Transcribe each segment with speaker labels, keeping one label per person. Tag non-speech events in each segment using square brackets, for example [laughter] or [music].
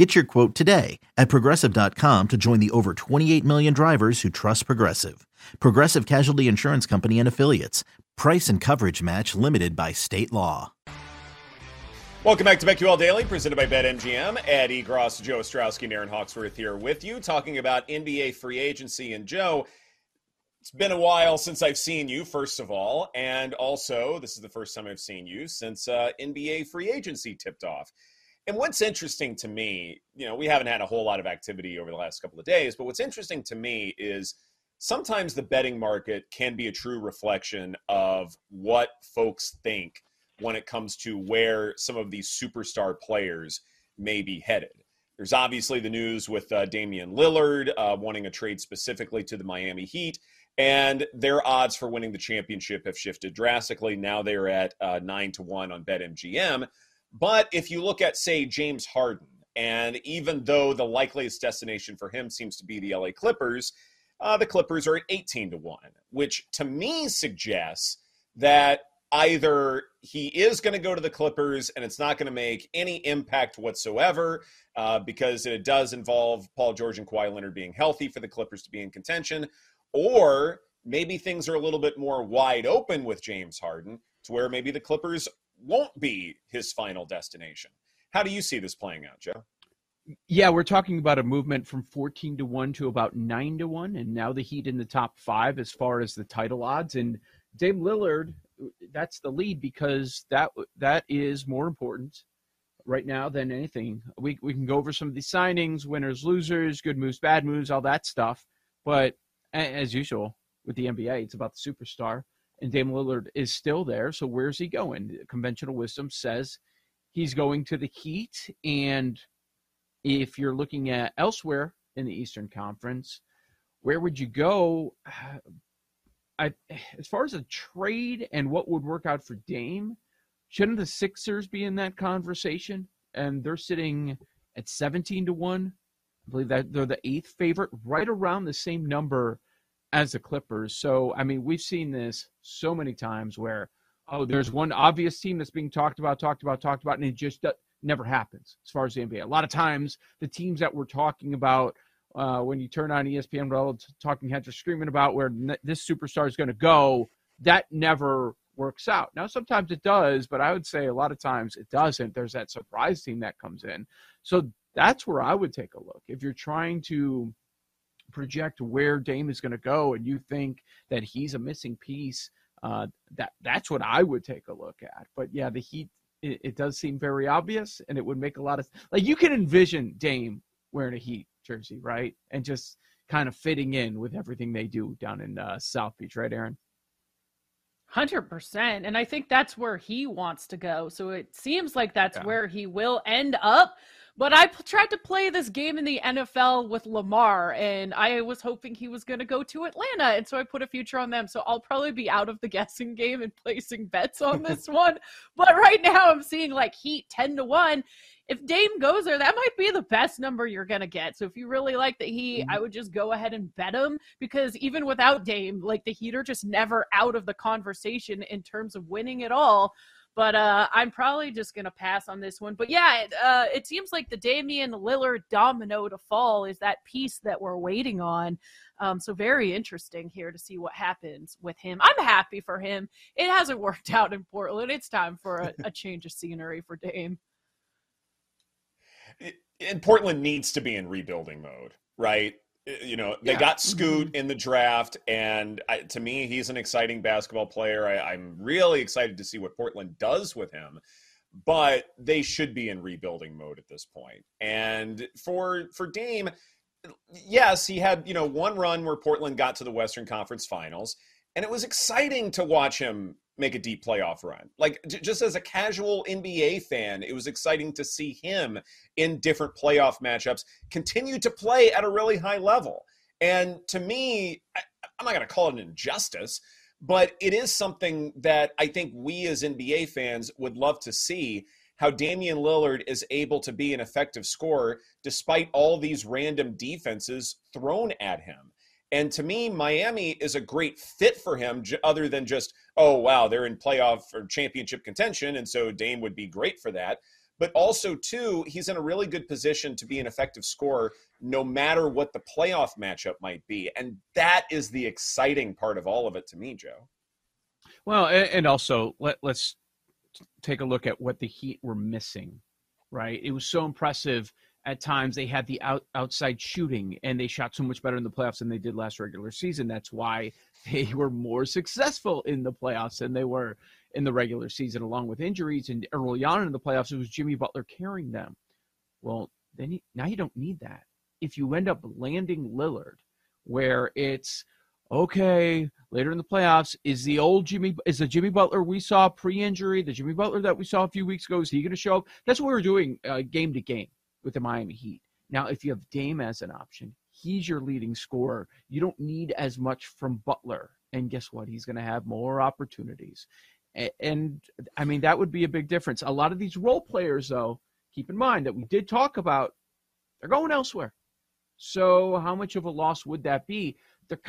Speaker 1: Get your quote today at progressive.com to join the over 28 million drivers who trust Progressive. Progressive Casualty Insurance Company and Affiliates. Price and coverage match limited by state law.
Speaker 2: Welcome back to BetQL Daily, presented by BetMGM. Ed Egros, Joe Ostrowski, and Erin Hawksworth here with you, talking about NBA free agency. And Joe, it's been a while since I've seen you, first of all, and also this is the first time I've seen you since uh, NBA free agency tipped off. And what's interesting to me, you know, we haven't had a whole lot of activity over the last couple of days, but what's interesting to me is sometimes the betting market can be a true reflection of what folks think when it comes to where some of these superstar players may be headed. There's obviously the news with uh, Damian Lillard uh, wanting a trade specifically to the Miami Heat, and their odds for winning the championship have shifted drastically. Now they're at uh, nine to one on BetMGM. But if you look at, say, James Harden, and even though the likeliest destination for him seems to be the LA Clippers, uh, the Clippers are at 18 to 1, which to me suggests that either he is going to go to the Clippers and it's not going to make any impact whatsoever uh, because it does involve Paul George and Kawhi Leonard being healthy for the Clippers to be in contention, or maybe things are a little bit more wide open with James Harden to where maybe the Clippers won't be his final destination. How do you see this playing out, Joe?
Speaker 3: Yeah, we're talking about a movement from 14 to 1 to about 9 to 1 and now the Heat in the top 5 as far as the title odds and Dame Lillard that's the lead because that that is more important right now than anything. We we can go over some of the signings, winners, losers, good moves, bad moves, all that stuff, but as usual with the NBA, it's about the superstar and Dame Lillard is still there. So where's he going? Conventional wisdom says he's going to the Heat. And if you're looking at elsewhere in the Eastern Conference, where would you go? [sighs] I, as far as a trade and what would work out for Dame, shouldn't the Sixers be in that conversation? And they're sitting at 17 to 1. I believe that they're the eighth favorite, right around the same number as the Clippers. So, I mean, we've seen this so many times where, oh, there's one obvious team that's being talked about, talked about, talked about, and it just never happens as far as the NBA. A lot of times, the teams that we're talking about uh, when you turn on ESPN, well, talking heads are screaming about where this superstar is going to go, that never works out. Now, sometimes it does, but I would say a lot of times it doesn't. There's that surprise team that comes in. So that's where I would take a look. If you're trying to project where Dame is going to go, and you think that he's a missing piece, uh, that that's what I would take a look at. But yeah, the Heat. It, it, does seem very obvious, and it would make a lot of like you can envision Dame wearing a Heat jersey, right, and just kind of fitting in with everything they do down in uh, South Beach, right, Erin?
Speaker 4: Hundred percent, and I think that's where he wants to go. So it seems like that's yeah. where he will end up. But I p- tried to play this game in the NFL with Lamar, and I was hoping he was going to go to Atlanta, and so I put a future on them. So I'll probably be out of the [laughs] guessing game and placing bets on [laughs] this one. But right now, I'm seeing like Heat ten to one. If Dame goes there, that might be the best number you're going to get. So if you really like the Heat, mm-hmm. I would just go ahead and bet them because even without Dame, like the Heat are just never out of the conversation in terms of winning it all. But uh, I'm probably just to pass on this one. But yeah, it, uh, it seems like the Damian Lillard domino to fall is that piece that we're waiting on. Um, so very interesting here to see what happens with him. I'm happy for him. It hasn't [laughs] worked out in Portland. It's time for a, a change of scenery for Dame.
Speaker 2: And Portland needs to be in rebuilding mode, right? You know they yeah. got Scoot mm-hmm. in the draft, and I, to me, he's an exciting basketball player. I, I'm really excited to see what Portland does with him, but they should be in rebuilding mode at this point. And for for Dame, yes, he had you know one run where Portland got to the Western Conference Finals, and it was exciting to watch him make a deep playoff run. Like j- just as a casual NBA fan, it was exciting to see him in different playoff matchups continue to play at a really high level. And to me, I, I'm not going to call it an injustice, but it is something that I think we as NBA fans would love to see how Damian Lillard is able to be an effective scorer despite all these random defenses thrown at him. And to me, Miami is a great fit for him, other than just, oh, wow, they're in playoff or championship contention. And so Dame would be great for that. But also, too, he's in a really good position to be an effective scorer no matter what the playoff matchup might be. And that is the exciting part of all of it to me, Joe.
Speaker 3: Well, and also, let, let's take a look at what the Heat were missing, right? It was so impressive at times they had the out, outside shooting and they shot so much better in the playoffs than they did last regular season. That's why [laughs] they were more successful in the playoffs than they were in the regular season, along with injuries. And early on in the playoffs, it was Jimmy Butler carrying them. Well, then you, now you don't need that. If you end up landing Lillard, where it's okay later in the playoffs, is the old Jimmy is the Jimmy Butler we saw pre-injury, the Jimmy Butler that we saw a few weeks ago, is he going to show up? That's what we are doing uh, game to game with the Miami Heat. Now, if you have Dame as an option, he's your leading scorer. You don't need as much from Butler. And guess what? He's going to have more opportunities. And, and, I mean, that would be a big difference. A lot of these role players, though, keep in mind that we did talk about, they're going elsewhere. So, how much of a loss would that be? They're,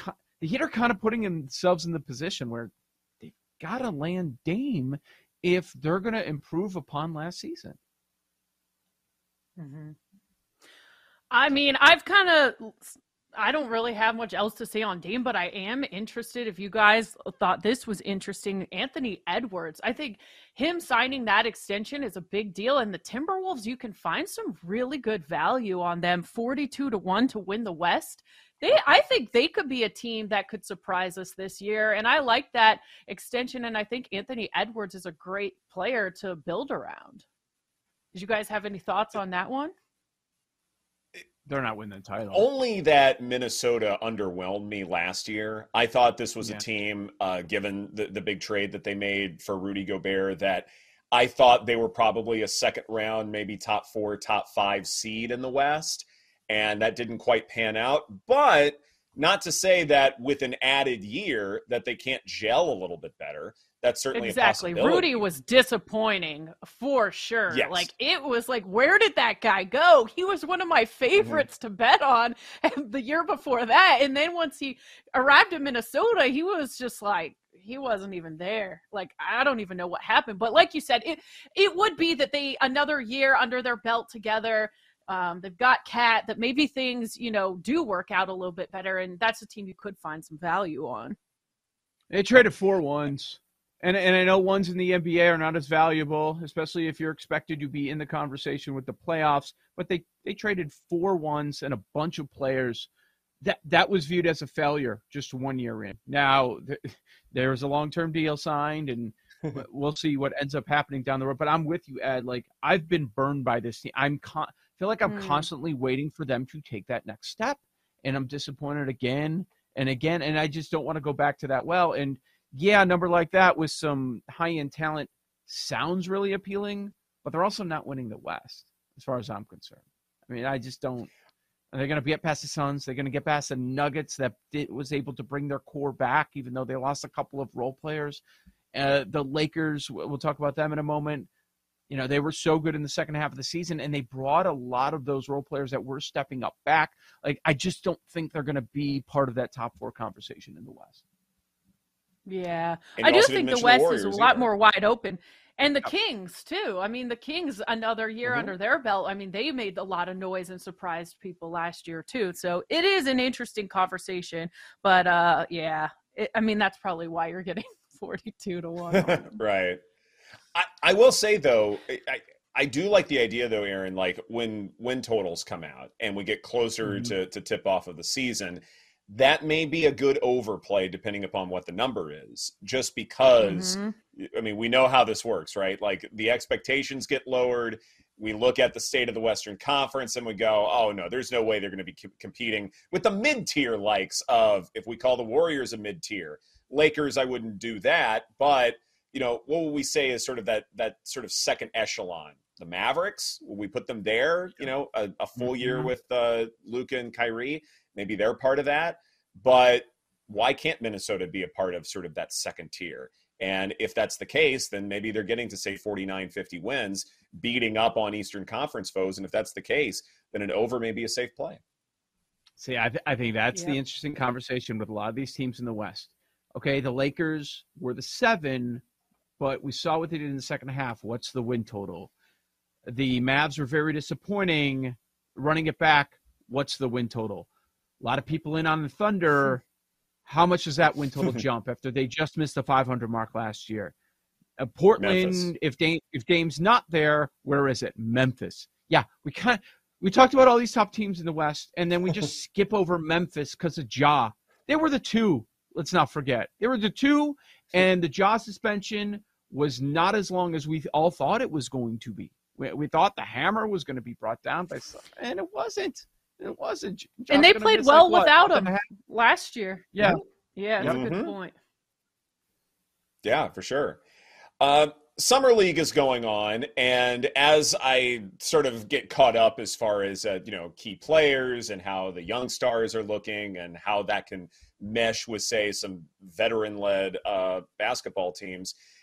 Speaker 3: the Heat are kind of putting themselves in the position where they've got to land Dame if they're going to improve upon last season.
Speaker 4: Mm-hmm. I mean, I've kind of I don't really have much else to say on Dame, but I am interested. If you guys thought this was interesting, Anthony Edwards, I think him signing that extension is a big deal. And the Timberwolves, you can find some really good value on them 42 to 1 to win the West. They, I think they could be a team that could surprise us this year. And I like that extension. And I think Anthony Edwards is a great player to build around. Did you guys have any thoughts on that one?
Speaker 3: They're not winning the title.
Speaker 2: Only that Minnesota underwhelmed me last year. I thought this was yeah. a team, uh, given the, the big trade that they made for Rudy Gobert, that I thought they were probably a second round, maybe top four, top five seed in the West. And that didn't quite pan out. But not to say that with an added year that they can't gel a little bit better that's certainly
Speaker 4: exactly. Rudy was disappointing for sure. Yes. Like it was like, where did that guy go? He was one of my mm-hmm. favorites mm-hmm. to bet on [laughs] the year before that, and then once he arrived in Minnesota, he was just like he wasn't even there. Like I don't even know what happened. But like you said, it it would be that they another year under their belt together. Um, they've got KAT that maybe things you know do work out a little bit better, and that's a team you could find some value on.
Speaker 3: They traded four ones. And and I know ones in the NBA are not as valuable, especially if you're expected to be in the conversation with the playoffs. But they they traded four ones and a bunch of players. That that was viewed as a failure just one year in. Now [laughs] there's a long term deal signed, and [laughs] we'll see what ends up happening down the road. But I'm with you, Ed. Like I've been burned by this team. I'm con- feel like I'm mm. constantly waiting for them to take that next step, and I'm disappointed again and again. And I just don't want to go back to that well. And yeah, a number like that with some high end talent sounds really appealing, but they're also not winning the West, as far as I'm concerned. I mean, I just don't. They're going to get past the Suns. They're going to get past the Nuggets that did, was able to bring their core back, even though they lost a couple of role players. Uh, the Lakers, we'll talk about them in a moment. You know, they were so good in the second half of the season, and they brought a lot of those role players that were stepping up back. Like, I just don't think they're going to be part of that top four conversation in the West.
Speaker 4: Yeah, I do think the West the is a lot either. more wide open. And the Kings too. I mean, the Kings another year mm-hmm. under their belt. I mean, they made a lot of noise and surprised people last year too. So it is an interesting conversation. But uh, yeah, it, I mean, that's probably why you're getting [laughs] forty-two to one. [laughs]
Speaker 2: right. I, I will say though, I, I do like the idea though, Erin. Like when when totals come out and we get closer mm-hmm. to to tip off of the season that may be a good overplay depending upon what the number is just because mm-hmm. i mean we know how this works right like the expectations get lowered we look at the state of the western conference and we go oh no there's no way they're going to be competing with the mid-tier likes of if we call the warriors a mid-tier lakers i wouldn't do that but you know what will we say is sort of that that sort of second echelon the mavericks will we put them there you know a, a full year mm-hmm. with uh luka and kyrie maybe they're part of that. But why can't Minnesota be a part of sort of that second tier? And if that's the case, then maybe they're getting to say 49, 50 wins, beating up on Eastern Conference foes. And if that's the case, then an over may be a safe play.
Speaker 3: See, I, th- I think that's the interesting conversation with a lot of these teams in the West. Okay, the Lakers were the seven, but we saw what they did in the second half. What's the win total? The Mavs were very disappointing. Running it back, what's the win total? A lot of people in on the Thunder. How much does that win total [laughs] jump after they just missed the 500 mark last year? Uh, Portland, Memphis. if Dame, if Dame's not there, where is it? Memphis. Yeah, we kind of we talked about all these top teams in the West, and then we just [laughs] skip over Memphis because of Ja. They were the two. Let's not forget. They were the two, and the Ja suspension was not as long as we all thought it was going to be. We, we thought the hammer was going to be brought down by some, and it wasn't. It wasn't.
Speaker 4: Ja's and they played well like, without him last year.
Speaker 3: Yeah.
Speaker 4: Yeah, that's mm-hmm. a good mm-hmm. point.
Speaker 2: Yeah, for sure. Uh, summer league is going on and as i sort of get caught up as far as uh, you know key players and how the young stars are looking and how that can mesh with say some veteran led uh, basketball teams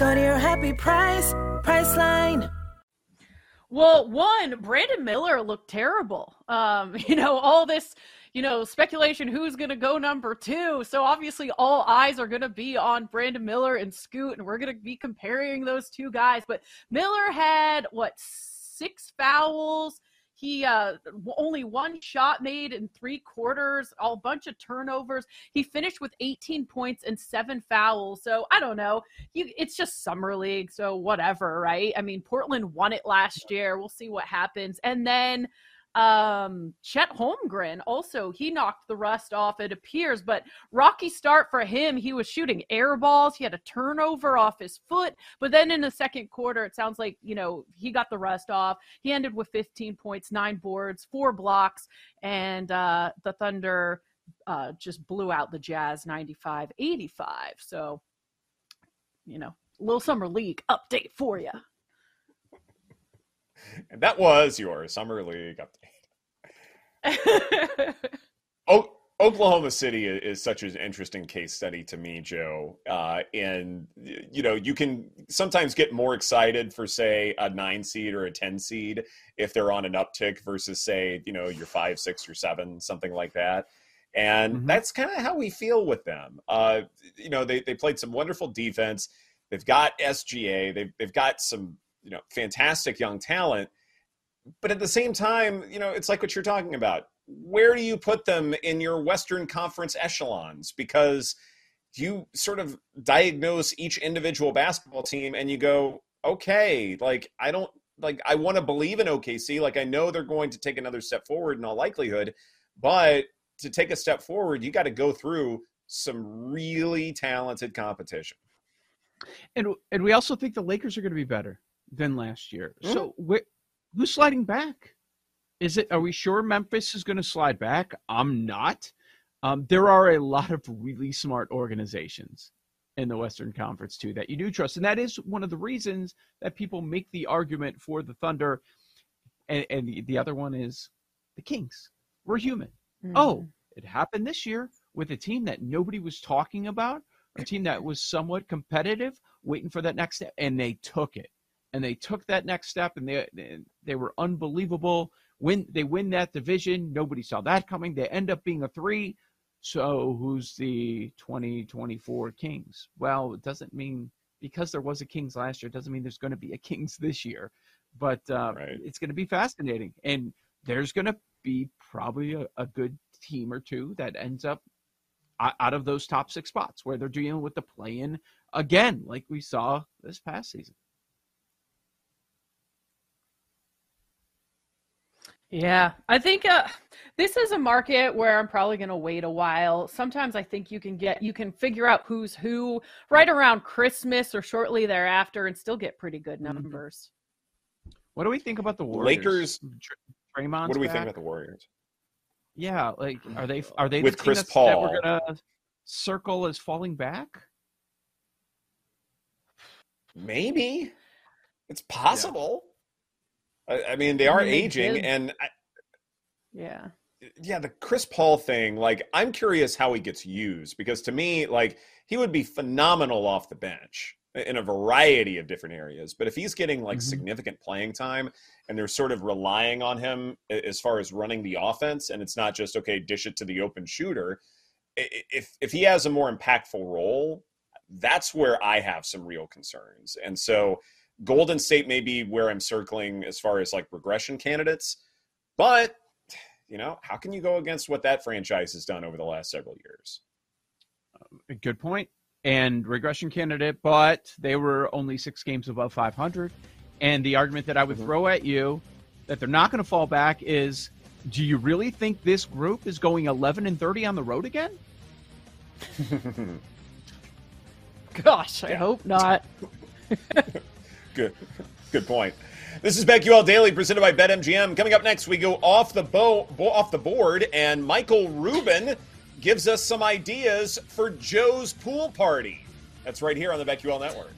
Speaker 5: Go to your happy price, Priceline.
Speaker 4: Well, one, Brandon Miller looked terrible. Um, [laughs] you know, all this, you know, speculation who's going to go number two. So obviously, all eyes are going to be on Brandon Miller and Scoot, and we're going to be comparing those two guys. But Miller had what six fouls he uh, only one shot made in three quarters, a bunch of turnovers. He finished with 18 points and seven fouls. So I don't know. You, it's just summer league, so whatever, right? I mean, Portland won it last year. We'll see what happens. And then um Chet Holmgren also he knocked the rust off it appears but rocky start for him. He was shooting air balls. He had a turnover off his foot but then in the second quarter it sounds like you know he got the rust off. He ended with 15 points 9 boards 4 blocks and uh the Thunder uh just blew out the Jazz 95-85 so you know little summer league update for you [laughs]
Speaker 2: and that was your summer league update. [laughs] oh, Oklahoma City is such an interesting case study to me, Joe. Uh, and you know, you can sometimes get more excited for, say, a nine seed or a ten seed if they're on an uptick versus, say, you know, your five, six, or seven, something like that. And mm-hmm. that's kind of how we feel with them. Uh, you know, they they played some wonderful defense. They've got SGA. They've they've got some you know fantastic young talent but at the same time you know it's like what you're talking about. Where do you put them in your western conference echelons? Because you sort of diagnose each individual basketball team and you go okay like i don't like i want to believe in okc like i know they're going to take another step forward in all likelihood but to take a step forward you got to go through some really talented competition.
Speaker 3: And and we also think the lakers are going to be better than last year. Mm-hmm. So wh- who's sliding back? Is it? Are we sure Memphis is going to slide back? I'm not. Um, there are a lot of really smart organizations in the Western Conference too that you do trust, and that is one of the reasons that people make the argument for the Thunder. And, and the, the other one is the Kings. We're human. Mm-hmm. Oh, it happened this year with a team that nobody was talking about, a team that was somewhat competitive, waiting for that next step, and they took it and they took that next step and they they were unbelievable. when they win that division. Nobody saw that coming. They end up being a three. So who's the 2024 Kings? Well, it doesn't mean because there was a Kings last year, it doesn't mean there's going to be a Kings this year. But uh, right. it's going to be fascinating, and there's going to be probably a, a good team or two that ends up out of those top six spots where they're dealing with the play-in again, like we saw this past season.
Speaker 4: Yeah, I think uh, this is a market where I'm probably going to wait a while. Sometimes I think you can get you can figure out who's who right around Christmas or shortly thereafter and still get pretty good
Speaker 3: Mm-hmm.
Speaker 4: numbers.
Speaker 3: What do we think about the Warriors?
Speaker 2: Lakers-
Speaker 3: Dr- Draymond's
Speaker 2: what do we
Speaker 3: back?
Speaker 2: think about the Warriors?
Speaker 3: Yeah, like are they are they
Speaker 2: With
Speaker 3: the
Speaker 2: Chris
Speaker 3: that's- that
Speaker 2: Paul.
Speaker 3: we're gonna circle as falling back?
Speaker 2: Maybe it's possible. I, I mean, they are
Speaker 4: I mean,
Speaker 2: aging,
Speaker 4: did-
Speaker 2: and I,
Speaker 4: Yeah.
Speaker 2: yeah, the Chris Paul thing. Like, I'm curious how he gets used because to me, like, he would be phenomenal off the bench in a variety of different areas. But if he's getting like
Speaker 3: Mhm.
Speaker 2: significant playing time and they're sort of relying on him as far as running the offense, and it's not just okay, dish it to the open shooter. If if he has a more impactful role, that's where I have some real concerns. And so Golden State may be where I'm circling as far as like regression candidates, but you know, how can you go against what that franchise has done over the last several years?
Speaker 3: Good point. And regression candidate, but they were only six games above 500. And the argument that I would
Speaker 2: Mhm.
Speaker 3: throw at you that they're not going to fall back is do you really think this group is going 11 and 30 on the road again? [laughs]
Speaker 4: Gosh, I
Speaker 2: Yeah.
Speaker 4: hope not. [laughs]
Speaker 2: Good, good point. This is BetQL Daily presented by BetMGM. Coming up next, we go off the bo- off the board, and Michael Rubin gives us some ideas for Joe's pool party. That's right here on the BetQL Network.